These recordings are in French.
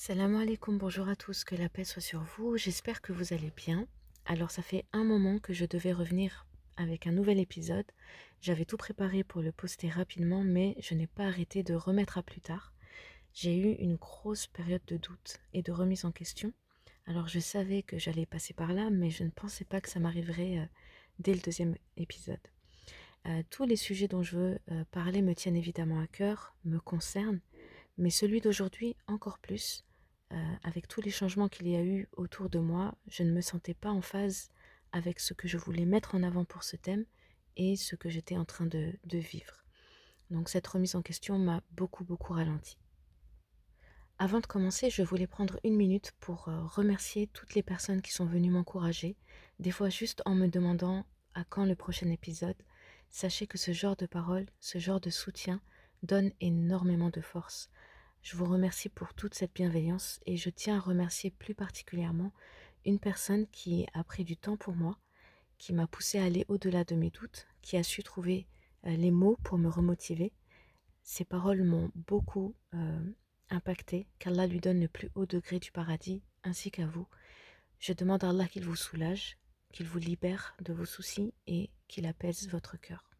Salam alaikum, bonjour à tous, que la paix soit sur vous. J'espère que vous allez bien. Alors, ça fait un moment que je devais revenir avec un nouvel épisode. J'avais tout préparé pour le poster rapidement, mais je n'ai pas arrêté de remettre à plus tard. J'ai eu une grosse période de doute et de remise en question. Alors, je savais que j'allais passer par là, mais je ne pensais pas que ça m'arriverait euh, dès le deuxième épisode. Euh, tous les sujets dont je veux euh, parler me tiennent évidemment à cœur, me concernent, mais celui d'aujourd'hui encore plus euh, avec tous les changements qu'il y a eu autour de moi, je ne me sentais pas en phase avec ce que je voulais mettre en avant pour ce thème et ce que j'étais en train de, vivre. Donc cette remise en question m'a beaucoup beaucoup ralenti. Avant de commencer, je voulais prendre une minute pour euh, remercier toutes les personnes qui sont venues m'encourager, des fois juste en me demandant à quand le prochain épisode. Sachez que ce genre de paroles, ce genre de soutien donne énormément de force. Je vous remercie pour toute cette bienveillance et je tiens à remercier plus particulièrement une personne qui a pris du temps pour moi, qui m'a poussé à aller au-delà de mes doutes, qui a su trouver euh, les mots pour me remotiver. Ces paroles m'ont beaucoup euh, impacté, qu'Allah lui donne le plus haut degré du paradis, ainsi qu'à vous. Je demande à Allah qu'il vous soulage, qu'il vous libère de vos soucis et qu'il apaise votre cœur.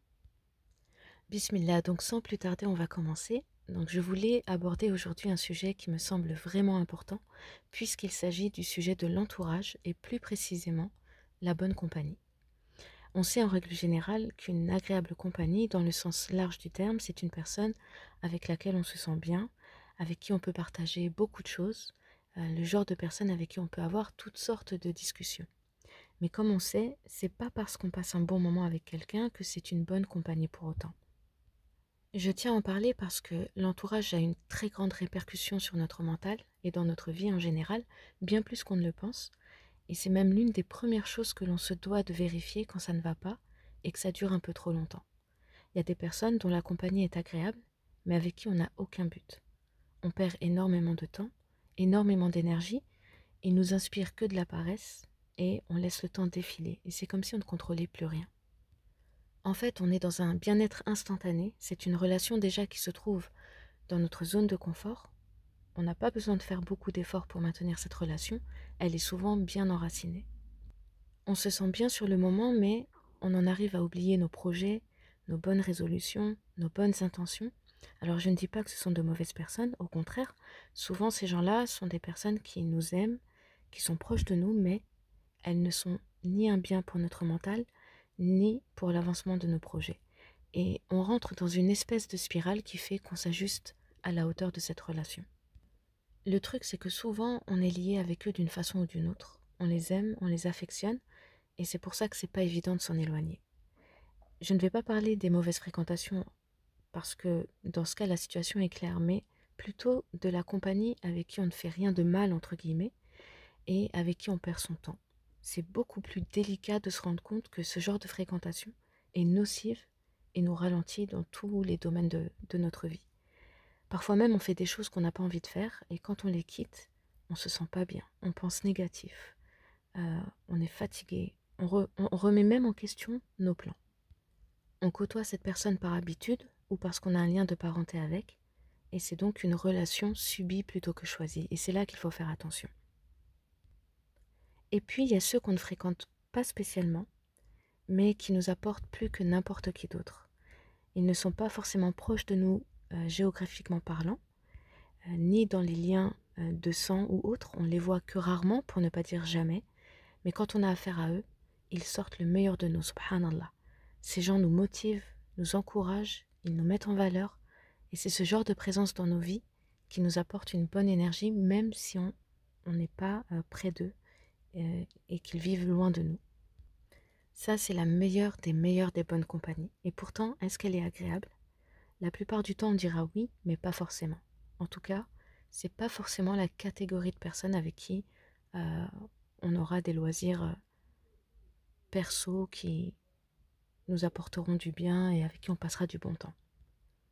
Bismillah, donc sans plus tarder, on va commencer. Donc je voulais aborder aujourd'hui un sujet qui me semble vraiment important puisqu'il s'agit du sujet de l'entourage et plus précisément la bonne compagnie. On sait en règle générale qu'une agréable compagnie, dans le sens large du terme, c'est une personne avec laquelle on se sent bien, avec qui on peut partager beaucoup de choses, euh, le genre de personne avec qui on peut avoir toutes sortes de discussions. Mais comme on sait, c'est pas parce qu'on passe un bon moment avec quelqu'un que c'est une bonne compagnie pour autant. Je tiens à en parler parce que l'entourage a une très grande répercussion sur notre mental et dans notre vie en général, bien plus qu'on ne le pense. Et c'est même l'une des premières choses que l'on se doit de vérifier quand ça ne va pas et que ça dure un peu trop longtemps. Il y a des personnes dont la compagnie est agréable, mais avec qui on n'a aucun but. On perd énormément de temps, énormément d'énergie, ils nous inspirent que de la paresse et on laisse le temps défiler. Et c'est comme si on ne contrôlait plus rien. En fait, on est dans un bien-être instantané. C'est une relation déjà qui se trouve dans notre zone de confort. On n'a pas besoin de faire beaucoup d'efforts pour maintenir cette relation. Elle est souvent bien enracinée. On se sent bien sur le moment, mais on en arrive à oublier nos projets, nos bonnes résolutions, nos bonnes intentions. Alors je ne dis pas que ce sont de mauvaises personnes, au contraire, souvent ces gens-là sont des personnes qui nous aiment, qui sont proches de nous, mais elles ne sont ni un bien pour notre mental, ni pour l'avancement de nos projets. Et on rentre dans une espèce de spirale qui fait qu'on s'ajuste à la hauteur de cette relation. Le truc, c'est que souvent, on est lié avec eux d'une façon ou d'une autre. On les aime, on les affectionne, et c'est pour ça que c'est pas évident de s'en éloigner. Je ne vais pas parler des mauvaises fréquentations, parce que dans ce cas, la situation est claire, mais plutôt de la compagnie avec qui on ne fait rien de mal, entre guillemets, et avec qui on perd son temps c'est beaucoup plus délicat de se rendre compte que ce genre de fréquentation est nocive et nous ralentit dans tous les domaines de, notre vie. Parfois même, on fait des choses qu'on n'a pas envie de faire et quand on les quitte, on se sent pas bien, on pense négatif, euh, on est fatigué, on remet même en question nos plans. On côtoie cette personne par habitude ou parce qu'on a un lien de parenté avec, et c'est donc une relation subie plutôt que choisie, et c'est là qu'il faut faire attention. Et puis, il y a ceux qu'on ne fréquente pas spécialement, mais qui nous apportent plus que n'importe qui d'autre. Ils ne sont pas forcément proches de nous euh, géographiquement parlant, euh, ni dans les liens euh, de sang ou autres. On les voit que rarement, pour ne pas dire jamais. Mais quand on a affaire à eux, ils sortent le meilleur de nous, subhanallah. Ces gens nous motivent, nous encouragent, ils nous mettent en valeur. Et c'est ce genre de présence dans nos vies qui nous apporte une bonne énergie, même si on n'est pas près d'eux euh, et qu'ils vivent loin de nous. Ça, c'est la meilleure des meilleures des bonnes compagnies. Et pourtant, est-ce qu'elle est agréable? La plupart du temps, on dira oui, mais pas forcément. En tout cas, c'est pas forcément la catégorie de personnes avec qui euh, on aura des loisirs euh, perso qui nous apporteront du bien et avec qui on passera du bon temps.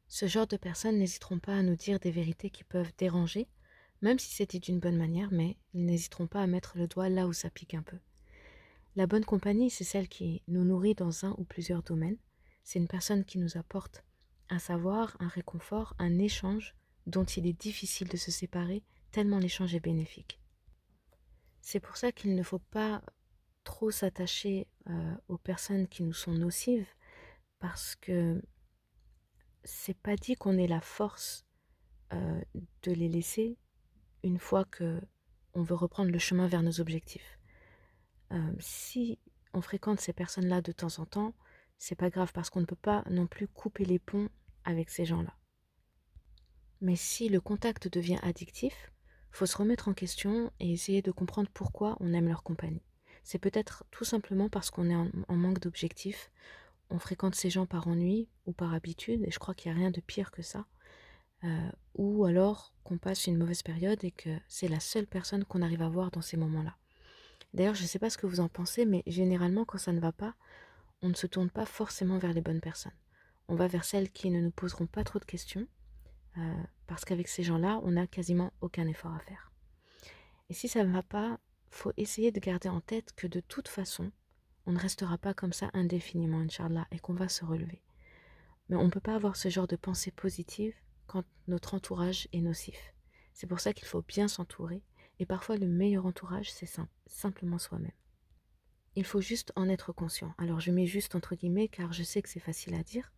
Ce genre de personnes n'hésiteront pas à nous dire des vérités qui peuvent déranger même si c'était d'une bonne manière, mais ils n'hésiteront pas à mettre le doigt là où ça pique un peu. La bonne compagnie, c'est celle qui nous nourrit dans un ou plusieurs domaines. C'est une personne qui nous apporte un savoir, un réconfort, un échange dont il est difficile de se séparer tellement l'échange est bénéfique. C'est pour ça qu'il ne faut pas trop s'attacher euh, aux personnes qui nous sont nocives parce que c'est pas dit qu'on ait la force euh, de les laisser une fois que on veut reprendre le chemin vers nos objectifs. Euh, si on fréquente ces personnes-là de temps en temps, c'est pas grave parce qu'on ne peut pas non plus couper les ponts avec ces gens-là. Mais si le contact devient addictif, faut se remettre en question et essayer de comprendre pourquoi on aime leur compagnie. C'est peut-être tout simplement parce qu'on est en, manque d'objectifs, on fréquente ces gens par ennui ou par habitude, et je crois qu'il n'y a rien de pire que ça, euh, ou alors qu'on passe une mauvaise période et que c'est la seule personne qu'on arrive à voir dans ces moments-là. D'ailleurs, je ne sais pas ce que vous en pensez, mais généralement, quand ça ne va pas, on ne se tourne pas forcément vers les bonnes personnes. On va vers celles qui ne nous poseront pas trop de questions, euh, parce qu'avec ces gens-là, on n'a quasiment aucun effort à faire. Et si ça ne va pas, faut essayer de garder en tête que de toute façon, on ne restera pas comme ça indéfiniment, Inch'Allah, et qu'on va se relever. Mais on ne peut pas avoir ce genre de pensée positive quand notre entourage est nocif. C'est pour ça qu'il faut bien s'entourer, et parfois le meilleur entourage, c'est simplement soi-même. Il faut juste en être conscient. Alors je mets juste entre guillemets car je sais que c'est facile à dire.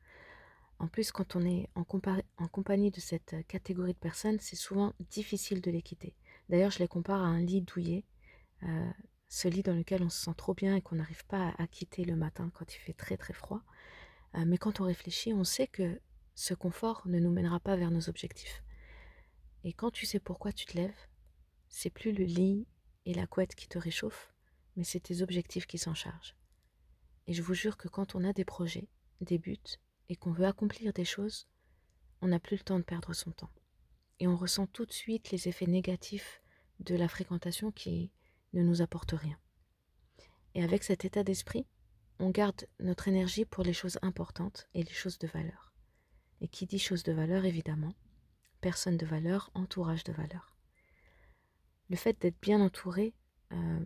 En plus, quand on est en, compagnie de cette catégorie de personnes, c'est souvent difficile de les quitter. D'ailleurs, je les compare à un lit douillet, euh, ce lit dans lequel on se sent trop bien et qu'on n'arrive pas à, quitter le matin quand il fait très très froid. Euh, mais quand on réfléchit, on sait que ce confort ne nous mènera pas vers nos objectifs. Et quand tu sais pourquoi tu te lèves, c'est plus le lit et la couette qui te réchauffent, mais c'est tes objectifs qui s'en chargent. Et je vous jure que quand on a des projets, des buts, et qu'on veut accomplir des choses, on n'a plus le temps de perdre son temps. Et on ressent tout de suite les effets négatifs de la fréquentation qui ne nous apporte rien. Et avec cet état d'esprit, on garde notre énergie pour les choses importantes et les choses de valeur. Et qui dit choses de valeur, évidemment, personne de valeur, entourage de valeur. Le fait d'être bien entouré euh,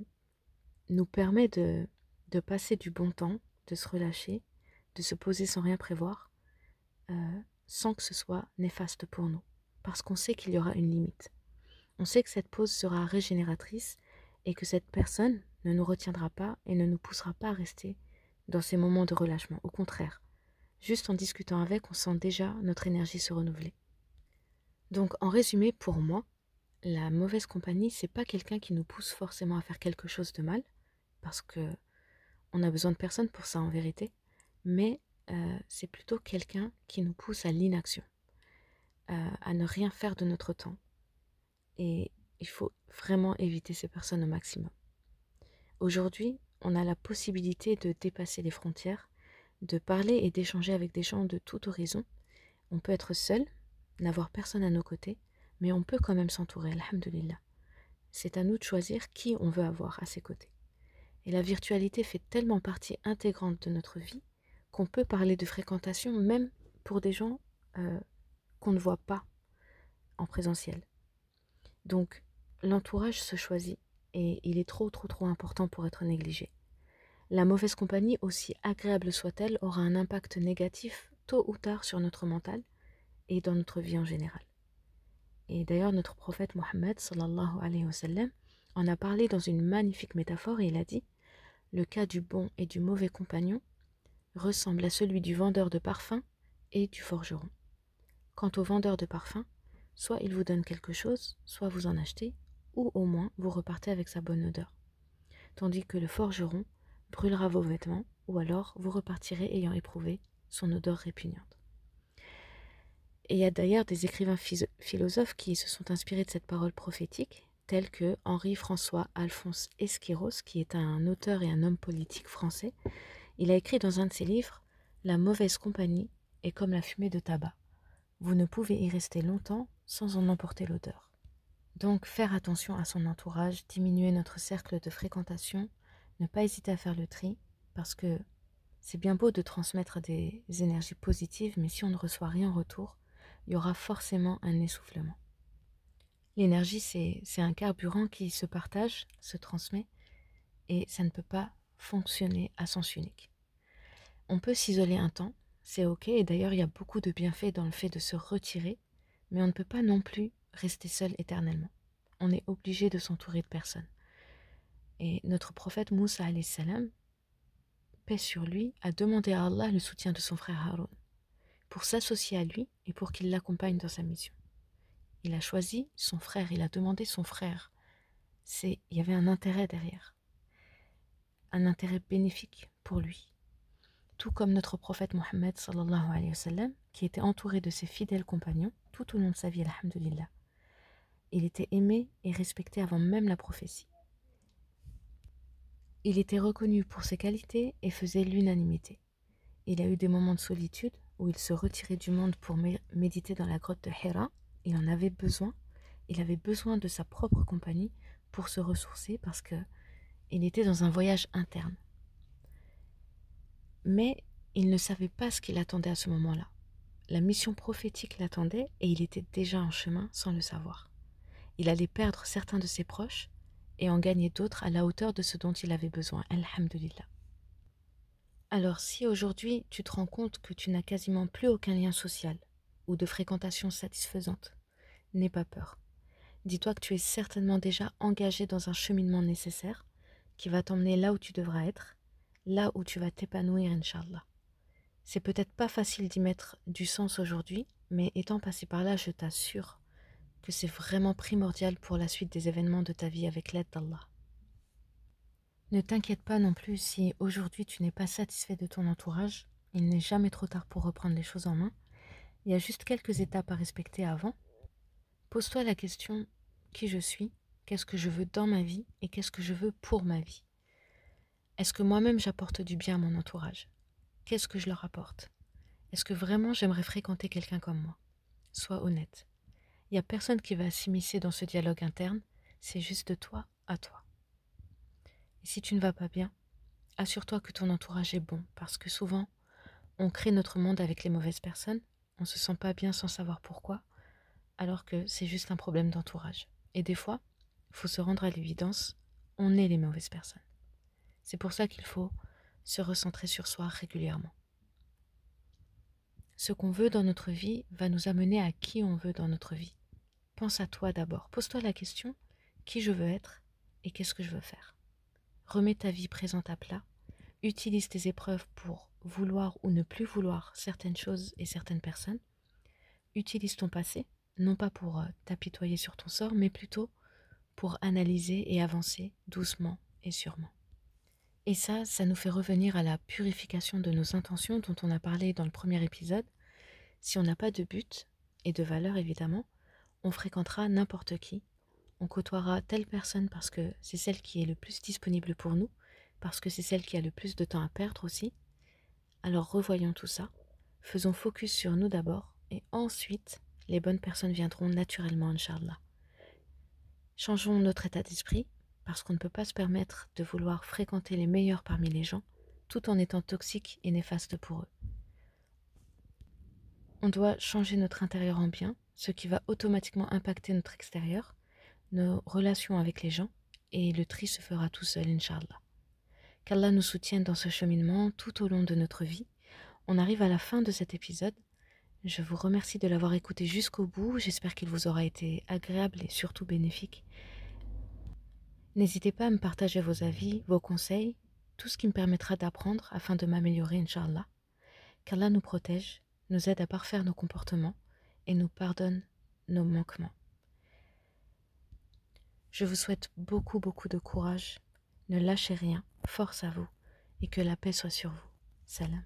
nous permet de, de, passer du bon temps, de se relâcher, de se poser sans rien prévoir, euh, sans que ce soit néfaste pour nous, parce qu'on sait qu'il y aura une limite. On sait que cette pause sera régénératrice et que cette personne ne nous retiendra pas et ne nous poussera pas à rester dans ces moments de relâchement. Au contraire, juste en discutant avec, on sent déjà notre énergie se renouveler. Donc, en résumé, pour moi, la mauvaise compagnie, c'est pas quelqu'un qui nous pousse forcément à faire quelque chose de mal, parce que on a besoin de personne pour ça en vérité, mais euh, c'est plutôt quelqu'un qui nous pousse à l'inaction, euh, à ne rien faire de notre temps. Et il faut vraiment éviter ces personnes au maximum. Aujourd'hui, on a la possibilité de dépasser les frontières, de parler et d'échanger avec des gens de tout horizon. On peut être seul, n'avoir personne à nos côtés, mais on peut quand même s'entourer, alhamdulillah. C'est à nous de choisir qui on veut avoir à ses côtés. Et la virtualité fait tellement partie intégrante de notre vie qu'on peut parler de fréquentation même pour des gens euh, qu'on ne voit pas en présentiel. Donc l'entourage se choisit et il est trop trop trop important pour être négligé. La mauvaise compagnie, aussi agréable soit-elle, aura un impact négatif tôt ou tard sur notre mental et dans notre vie en général. Et d'ailleurs, notre prophète Mohammed en a parlé dans une magnifique métaphore et il a dit Le cas du bon et du mauvais compagnon ressemble à celui du vendeur de parfums et du forgeron. Quant au vendeur de parfums, soit il vous donne quelque chose, soit vous en achetez, ou au moins vous repartez avec sa bonne odeur. Tandis que le forgeron brûlera vos vêtements, ou alors vous repartirez ayant éprouvé son odeur répugnante. Et il y a d'ailleurs des écrivains philosophes qui se sont inspirés de cette parole prophétique, tels que Henri-François Alphonse Esquiros, qui est un auteur et un homme politique français. Il a écrit dans un de ses livres La mauvaise compagnie est comme la fumée de tabac. Vous ne pouvez y rester longtemps sans en emporter l'odeur. Donc faire attention à son entourage, diminuer notre cercle de fréquentation, ne pas hésiter à faire le tri, parce que c'est bien beau de transmettre des énergies positives, mais si on ne reçoit rien en retour, il y aura forcément un essoufflement. L'énergie, c'est un carburant qui se partage, se transmet, et ça ne peut pas fonctionner à sens unique. On peut s'isoler un temps, c'est ok, et d'ailleurs il y a beaucoup de bienfaits dans le fait de se retirer, Mais on ne peut pas non plus rester seul éternellement. On est obligé de s'entourer de personnes. Et notre prophète Moussa salam, paix sur lui, a demandé à Allah le soutien de son frère Haroun pour s'associer à lui et pour qu'il l'accompagne dans sa mission. Il a choisi son frère, il a demandé son frère. Il y avait un intérêt derrière, un intérêt bénéfique pour lui. Tout comme notre prophète Mohammed alayhi qui était entouré de ses fidèles compagnons tout au long de sa vie, alhamdulillah. Il était aimé et respecté avant même la prophétie. Il était reconnu pour ses qualités et faisait l'unanimité. Il a eu des moments de solitude où il se retirait du monde pour méditer dans la grotte de Hira. Il en avait besoin. Il avait besoin de sa propre compagnie pour se ressourcer parce que il était dans un voyage interne. Mais il ne savait pas ce qu'il attendait à ce moment-là. La mission prophétique l'attendait et il était déjà en chemin sans le savoir. Il allait perdre certains de ses proches et en gagner d'autres à la hauteur de ce dont il avait besoin. Alhamdulillah. Alors si aujourd'hui tu te rends compte que tu n'as quasiment plus aucun lien social ou de fréquentation satisfaisante, n'aie pas peur. Dis-toi que tu es certainement déjà engagé dans un cheminement nécessaire qui va t'emmener là où tu devras être, là où tu vas t'épanouir, Inch'Allah. C'est peut-être pas facile d'y mettre du sens aujourd'hui, mais étant passé par là, je t'assure que c'est vraiment primordial pour la suite des événements de ta vie avec l'aide d'Allah. Ne t'inquiète pas non plus si aujourd'hui tu n'es pas satisfait de ton entourage. Il n'est jamais trop tard pour reprendre les choses en main. Il y a juste quelques étapes à respecter avant. Pose-toi la question qui je suis, qu'est-ce que je veux dans ma vie et qu'est-ce que je veux pour ma vie? Est-ce que moi-même j'apporte du bien à mon entourage? Qu'est-ce que je leur apporte? Est-ce que vraiment j'aimerais fréquenter quelqu'un comme moi? Sois honnête. Il n'y a personne qui va s'immiscer dans ce dialogue interne, c'est juste de toi à toi. Et si tu ne vas pas bien, assure-toi que ton entourage est bon, parce que souvent, on crée notre monde avec les mauvaises personnes, on se sent pas bien sans savoir pourquoi, alors que c'est juste un problème d'entourage. Et des fois, il faut se rendre à l'évidence, on est les mauvaises personnes. C'est pour ça qu'il faut se recentrer sur soi régulièrement. Ce qu'on veut dans notre vie va nous amener à qui on veut dans notre vie. Pense à toi d'abord. Pose-toi la question qui je veux être et qu'est-ce que je veux faire? Remets ta vie présente à plat. Utilise tes épreuves pour vouloir ou ne plus vouloir certaines choses et certaines personnes. Utilise ton passé, non pas pour euh, t'apitoyer sur ton sort, mais plutôt pour analyser et avancer doucement et sûrement. Et ça, ça nous fait revenir à la purification de nos intentions dont on a parlé dans le premier épisode. Si on n'a pas de but, et de valeur évidemment, on fréquentera n'importe qui, on côtoiera telle personne parce que c'est celle qui est le plus disponible pour nous, parce que c'est celle qui a le plus de temps à perdre aussi. Alors revoyons tout ça, faisons focus sur nous d'abord, et ensuite les bonnes personnes viendront naturellement, Inch'Allah. Changeons notre état d'esprit, parce qu'on ne peut pas se permettre de vouloir fréquenter les meilleurs parmi les gens, tout en étant toxique et néfaste pour eux. On doit changer notre intérieur en bien, ce qui va automatiquement impacter notre extérieur, nos relations avec les gens et le tri se fera tout seul, Inch'Allah. Qu'Allah nous soutienne dans ce cheminement tout au long de notre vie. On arrive à la fin de cet épisode. Je vous remercie de l'avoir écouté jusqu'au bout. J'espère qu'il vous aura été agréable et surtout bénéfique. N'hésitez pas à me partager vos avis, vos conseils, tout ce qui me permettra d'apprendre afin de m'améliorer, Inch'Allah. Qu'Allah nous protège, nous aide à parfaire nos comportements et nous pardonne nos manquements. Je vous souhaite beaucoup, beaucoup de courage. Ne lâchez rien. Force à vous. Et que la paix soit sur vous. Salam.